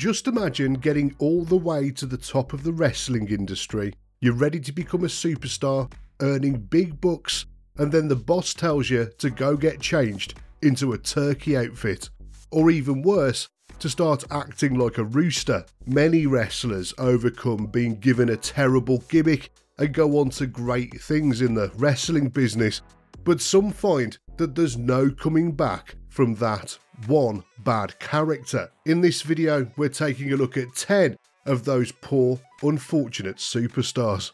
just imagine getting all the way to the top of the wrestling industry. You're ready to become a superstar, earning big bucks, and then the boss tells you to go get changed into a turkey outfit. Or even worse, to start acting like a rooster. Many wrestlers overcome being given a terrible gimmick and go on to great things in the wrestling business, but some find that there's no coming back from that one bad character. In this video, we're taking a look at 10 of those poor, unfortunate superstars.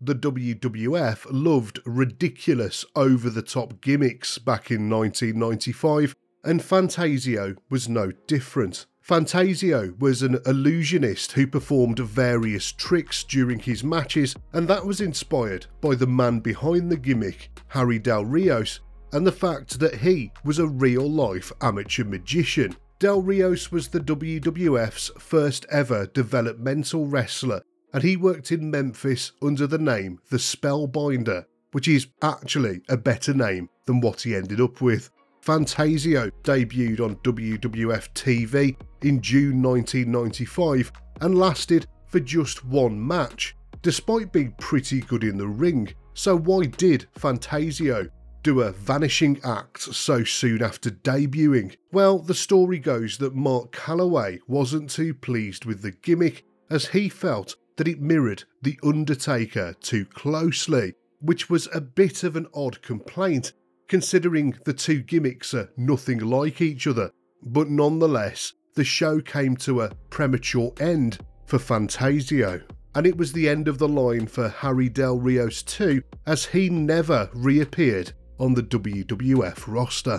The WWF loved ridiculous, over the top gimmicks back in 1995, and Fantasio was no different. Fantasio was an illusionist who performed various tricks during his matches, and that was inspired by the man behind the gimmick, Harry Del Rios, and the fact that he was a real life amateur magician. Del Rios was the WWF's first ever developmental wrestler, and he worked in Memphis under the name The Spellbinder, which is actually a better name than what he ended up with. Fantasio debuted on WWF TV in June 1995 and lasted for just one match, despite being pretty good in the ring. So, why did Fantasio do a vanishing act so soon after debuting? Well, the story goes that Mark Calaway wasn't too pleased with the gimmick as he felt that it mirrored The Undertaker too closely, which was a bit of an odd complaint considering the two gimmicks are nothing like each other. But nonetheless, the show came to a premature end for Fantasio and it was the end of the line for Harry Del Rios too, as he never reappeared on the WWF roster.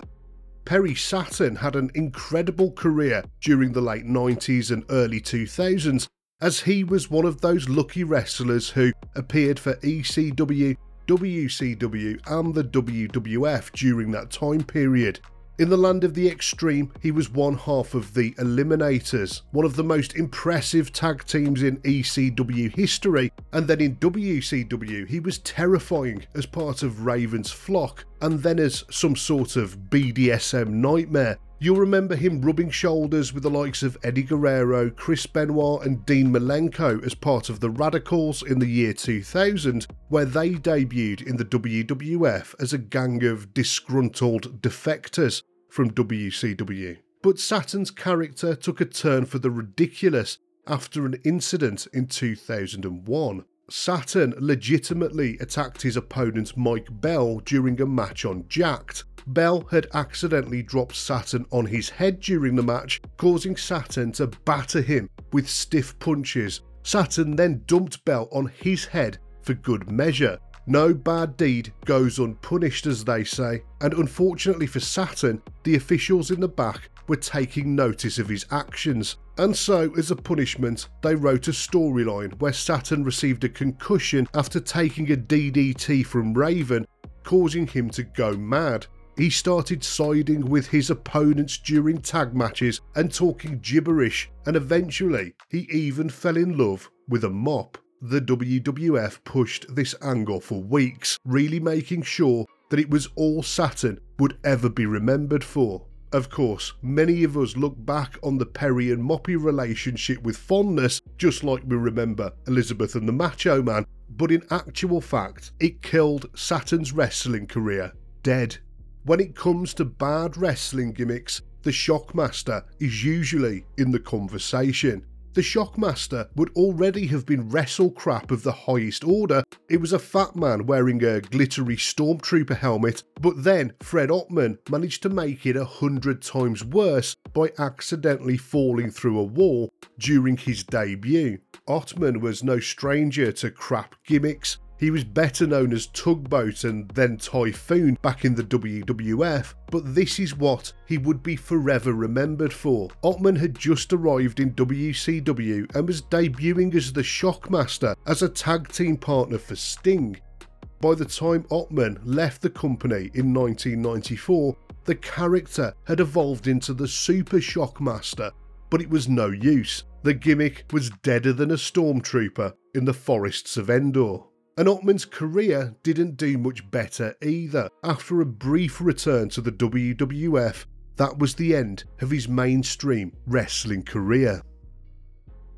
Perry Saturn had an incredible career during the late 90s and early 2000s, as he was one of those lucky wrestlers who appeared for ECW, WCW, and the WWF during that time period. In the land of the extreme, he was one half of the Eliminators, one of the most impressive tag teams in ECW history, and then in WCW, he was terrifying as part of Raven's flock, and then as some sort of BDSM nightmare. You'll remember him rubbing shoulders with the likes of Eddie Guerrero, Chris Benoit, and Dean Malenko as part of the Radicals in the year 2000, where they debuted in the WWF as a gang of disgruntled defectors from WCW. But Saturn's character took a turn for the ridiculous after an incident in 2001. Saturn legitimately attacked his opponent Mike Bell during a match on Jakked. Bell had accidentally dropped Saturn on his head during the match, causing Saturn to batter him with stiff punches. Saturn then dumped Bell on his head for good measure. No bad deed goes unpunished, as they say, and unfortunately for Saturn, the officials in the back were taking notice of his actions. And so, as a punishment, they wrote a storyline where Saturn received a concussion after taking a DDT from Raven, causing him to go mad. He started siding with his opponents during tag matches and talking gibberish, and eventually, he even fell in love with a mop the WWF pushed this angle for weeks, really making sure that it was all Saturn would ever be remembered for. Of course, many of us look back on the Perry and Moppy relationship with fondness, just like we remember Elizabeth and the Macho Man, but in actual fact, it killed Saturn's wrestling career dead. When it comes to bad wrestling gimmicks, the Shockmaster is usually in the conversation. The Shockmaster would already have been wrestle crap of the highest order. It was a fat man wearing a glittery stormtrooper helmet, but then Fred Ottman managed to make it a hundred times worse by accidentally falling through a wall during his debut. Ottman was no stranger to crap gimmicks, he was better known as Tugboat and then Typhoon back in the WWF, but this is what he would be forever remembered for. Ottman had just arrived in WCW and was debuting as the Shockmaster as a tag team partner for Sting. By the time Ottman left the company in 1994, the character had evolved into the Super Shockmaster, but it was no use. The gimmick was deader than a stormtrooper in the forests of Endor. And Ottman's career didn't do much better either. After a brief return to the WWF, that was the end of his mainstream wrestling career.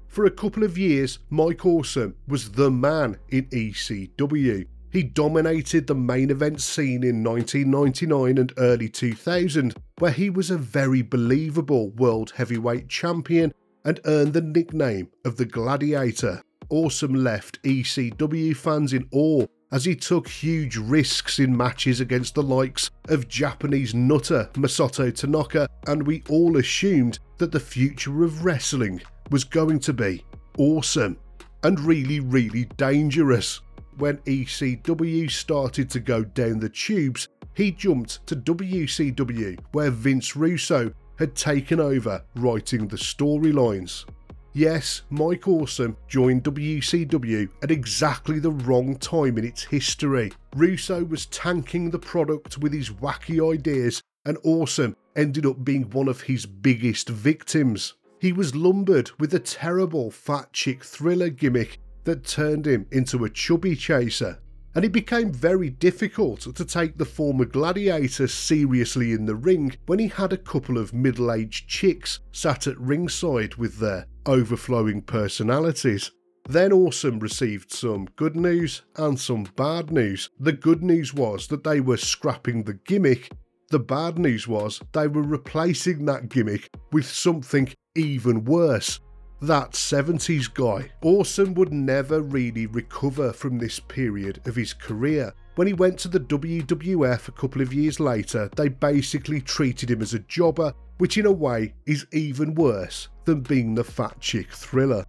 For a couple of years, Mike Awesome was the man in ECW. He dominated the main event scene in 1999 and early 2000, where he was a very believable world heavyweight champion and earned the nickname of the Gladiator. Awesome left ECW fans in awe as he took huge risks in matches against the likes of Japanese nutter Masato Tanaka, and we all assumed that the future of wrestling was going to be awesome and really, really dangerous. When ECW started to go down the tubes, he jumped to WCW, where Vince Russo had taken over writing the storylines. Yes, Mike Awesome joined WCW at exactly the wrong time in its history. Russo was tanking the product with his wacky ideas, and Awesome ended up being one of his biggest victims. He was lumbered with a terrible fat chick thriller gimmick that turned him into a chubby chaser and it became very difficult to take the former gladiator seriously in the ring when he had a couple of middle aged chicks sat at ringside with their overflowing personalities. Then Awesome received some good news and some bad news. The good news was that they were scrapping the gimmick. The bad news was they were replacing that gimmick with something even worse that 70s guy. Awesome would never really recover from this period of his career. When he went to the WWF a couple of years later, they basically treated him as a jobber, which in a way is even worse than being the fat chick thriller.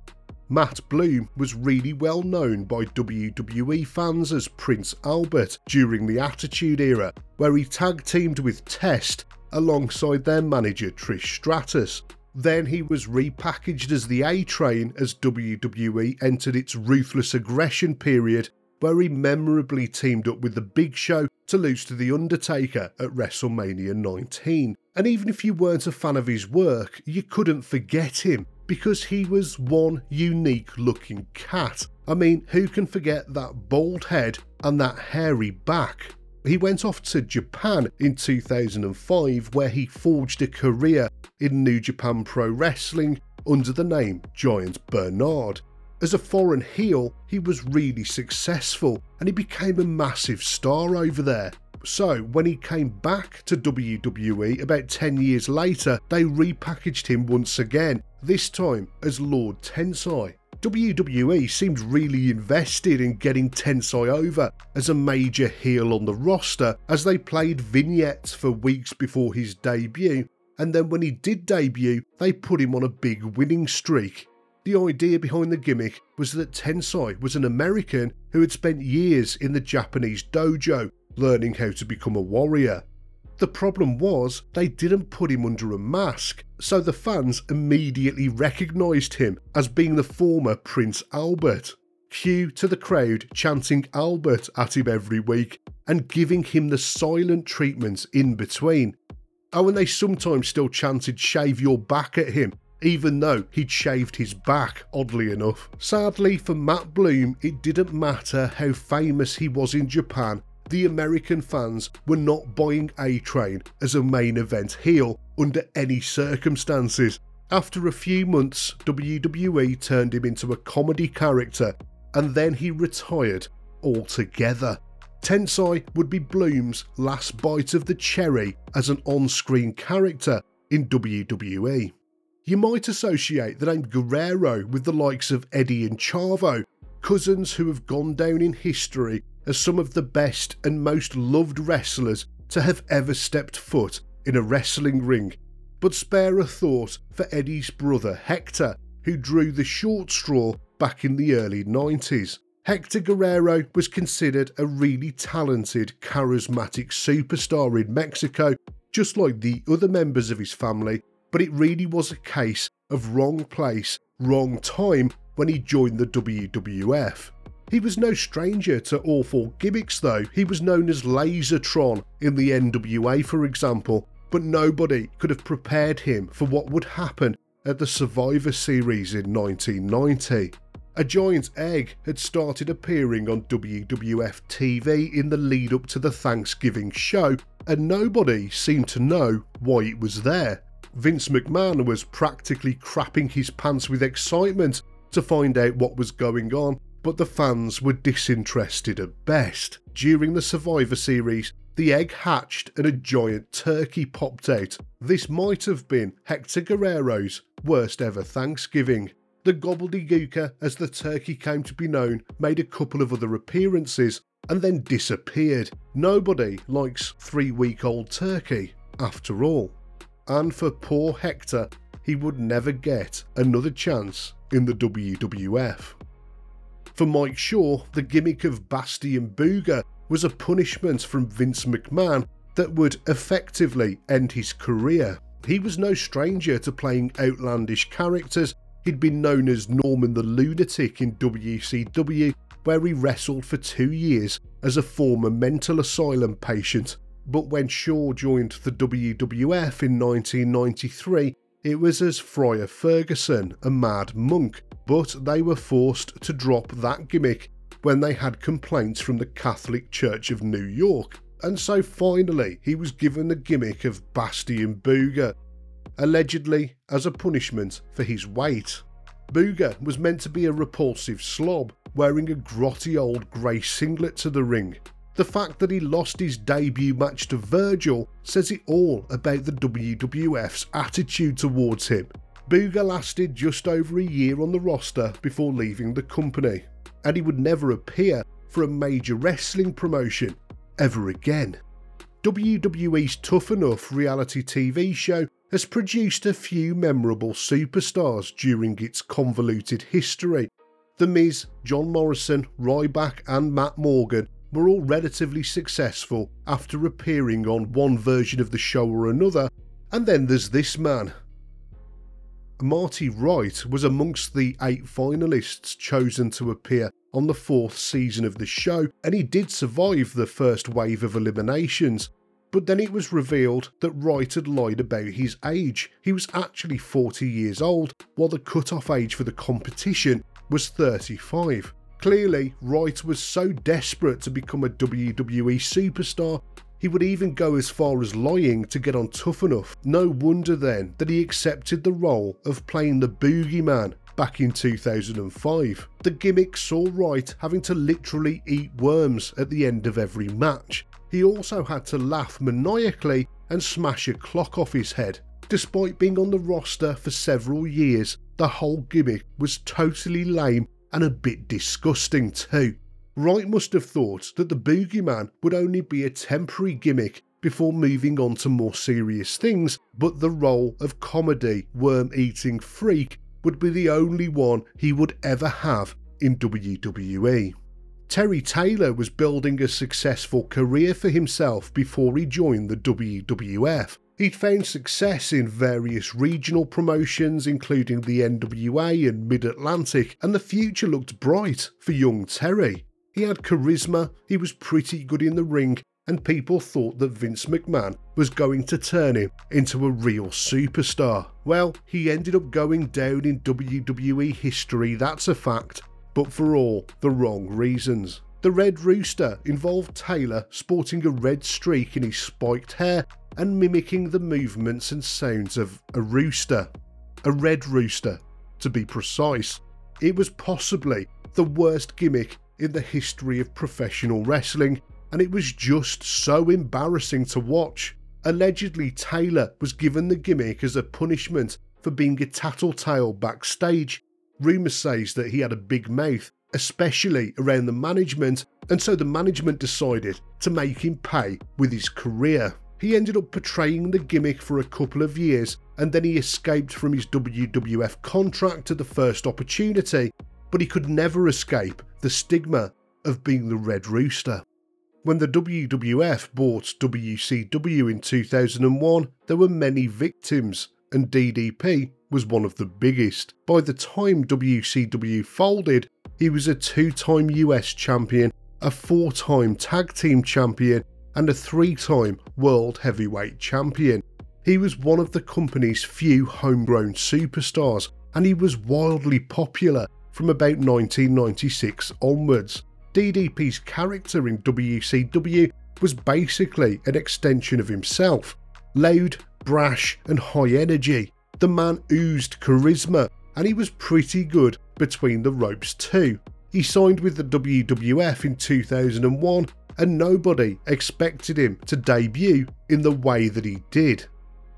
Matt Bloom was really well known by WWE fans as Prince Albert during the Attitude Era, where he tag teamed with Test alongside their manager Trish Stratus. Then he was repackaged as the A Train as WWE entered its ruthless aggression period, where he memorably teamed up with The Big Show to lose to The Undertaker at WrestleMania 19. And even if you weren't a fan of his work, you couldn't forget him because he was one unique looking cat. I mean, who can forget that bald head and that hairy back? He went off to Japan in 2005, where he forged a career in New Japan Pro Wrestling under the name Giant Bernard. As a foreign heel, he was really successful and he became a massive star over there. So, when he came back to WWE about 10 years later, they repackaged him once again, this time as Lord Tensai. WWE seemed really invested in getting Tensai over as a major heel on the roster as they played vignettes for weeks before his debut, and then when he did debut, they put him on a big winning streak. The idea behind the gimmick was that Tensai was an American who had spent years in the Japanese dojo learning how to become a warrior. The problem was they didn't put him under a mask, so the fans immediately recognised him as being the former Prince Albert. Cue to the crowd chanting Albert at him every week and giving him the silent treatment in between. Oh, and they sometimes still chanted shave your back at him, even though he'd shaved his back, oddly enough. Sadly for Matt Bloom, it didn't matter how famous he was in Japan the American fans were not buying A Train as a main event heel under any circumstances. After a few months, WWE turned him into a comedy character and then he retired altogether. Tensai would be Bloom's last bite of the cherry as an on screen character in WWE. You might associate the name Guerrero with the likes of Eddie and Chavo, cousins who have gone down in history as some of the best and most loved wrestlers to have ever stepped foot in a wrestling ring. But spare a thought for Eddie's brother Hector, who drew the short straw back in the early 90s. Hector Guerrero was considered a really talented, charismatic superstar in Mexico, just like the other members of his family, but it really was a case of wrong place, wrong time when he joined the WWF. He was no stranger to awful gimmicks though, he was known as Lasertron in the NWA for example, but nobody could have prepared him for what would happen at the Survivor Series in 1990. A giant egg had started appearing on WWF TV in the lead up to the Thanksgiving show, and nobody seemed to know why it was there. Vince McMahon was practically crapping his pants with excitement to find out what was going on, but the fans were disinterested at best. During the Survivor Series, the egg hatched and a giant turkey popped out. This might have been Hector Guerrero's worst ever Thanksgiving. The Gobbledy Gooker, as the turkey came to be known, made a couple of other appearances and then disappeared. Nobody likes three week old turkey, after all. And for poor Hector, he would never get another chance in the WWF. For Mike Shaw, the gimmick of Bastion Booger was a punishment from Vince McMahon that would effectively end his career. He was no stranger to playing outlandish characters. He'd been known as Norman the Lunatic in WCW, where he wrestled for two years as a former mental asylum patient. But when Shaw joined the WWF in 1993, it was as Friar Ferguson, a mad monk, but they were forced to drop that gimmick when they had complaints from the Catholic Church of New York, and so finally he was given the gimmick of Bastion Booger, allegedly as a punishment for his weight. Booger was meant to be a repulsive slob, wearing a grotty old grey singlet to the ring. The fact that he lost his debut match to Virgil says it all about the WWF's attitude towards him. Booger lasted just over a year on the roster before leaving the company and he would never appear for a major wrestling promotion ever again. WWE's Tough Enough reality TV show has produced a few memorable superstars during its convoluted history. The Miz, John Morrison, Ryback, and Matt Morgan were all relatively successful after appearing on one version of the show or another, and then there's this man, Marty Wright was amongst the eight finalists chosen to appear on the fourth season of the show, and he did survive the first wave of eliminations. But then it was revealed that Wright had lied about his age. He was actually 40 years old, while the cut-off age for the competition was 35. Clearly, Wright was so desperate to become a WWE superstar he would even go as far as lying to get on tough enough. No wonder then that he accepted the role of playing the boogeyman back in 2005. The gimmick saw Wright having to literally eat worms at the end of every match. He also had to laugh maniacally and smash a clock off his head. Despite being on the roster for several years, the whole gimmick was totally lame and a bit disgusting too. Wright must have thought that the boogeyman would only be a temporary gimmick before moving on to more serious things, but the role of comedy worm eating freak would be the only one he would ever have in WWE. Terry Taylor was building a successful career for himself before he joined the WWF. He'd found success in various regional promotions, including the NWA and Mid Atlantic, and the future looked bright for young Terry. He had charisma, he was pretty good in the ring, and people thought that Vince McMahon was going to turn him into a real superstar. Well, he ended up going down in WWE history, that's a fact, but for all the wrong reasons. The Red Rooster involved Taylor sporting a red streak in his spiked hair and mimicking the movements and sounds of a rooster. A red rooster, to be precise. It was possibly the worst gimmick in the history of professional wrestling, and it was just so embarrassing to watch. Allegedly, Taylor was given the gimmick as a punishment for being a tattletale backstage. Rumour says that he had a big mouth, especially around the management, and so the management decided to make him pay with his career. He ended up portraying the gimmick for a couple of years and then he escaped from his WWF contract at the first opportunity but he could never escape the stigma of being the Red Rooster. When the WWF bought WCW in 2001, there were many victims, and DDP was one of the biggest. By the time WCW folded, he was a two time US champion, a four time tag team champion, and a three time world heavyweight champion. He was one of the company's few homegrown superstars, and he was wildly popular from about 1996 onwards. DDP's character in WCW was basically an extension of himself. Loud, brash, and high energy, the man oozed charisma, and he was pretty good between the ropes too. He signed with the WWF in 2001, and nobody expected him to debut in the way that he did.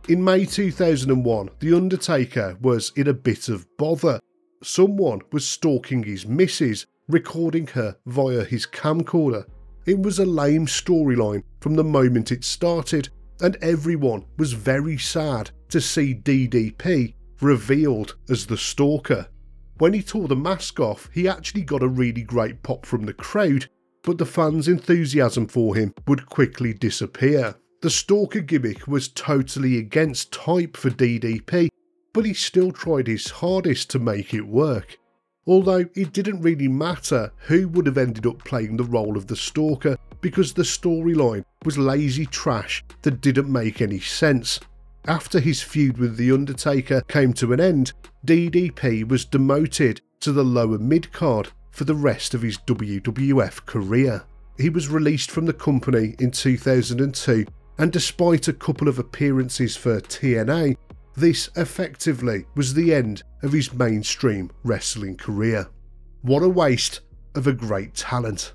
In May 2001, The Undertaker was in a bit of bother. Someone was stalking his missus, recording her via his camcorder. It was a lame storyline from the moment it started, and everyone was very sad to see DDP revealed as the stalker. When he tore the mask off, he actually got a really great pop from the crowd, but the fans' enthusiasm for him would quickly disappear. The Stalker gimmick was totally against type for DDP, but he still tried his hardest to make it work. Although it didn't really matter who would have ended up playing the role of the Stalker because the storyline was lazy trash that didn't make any sense. After his feud with The Undertaker came to an end, DDP was demoted to the lower mid card for the rest of his WWF career. He was released from the company in 2002 and despite a couple of appearances for TNA, this effectively was the end of his mainstream wrestling career. What a waste of a great talent.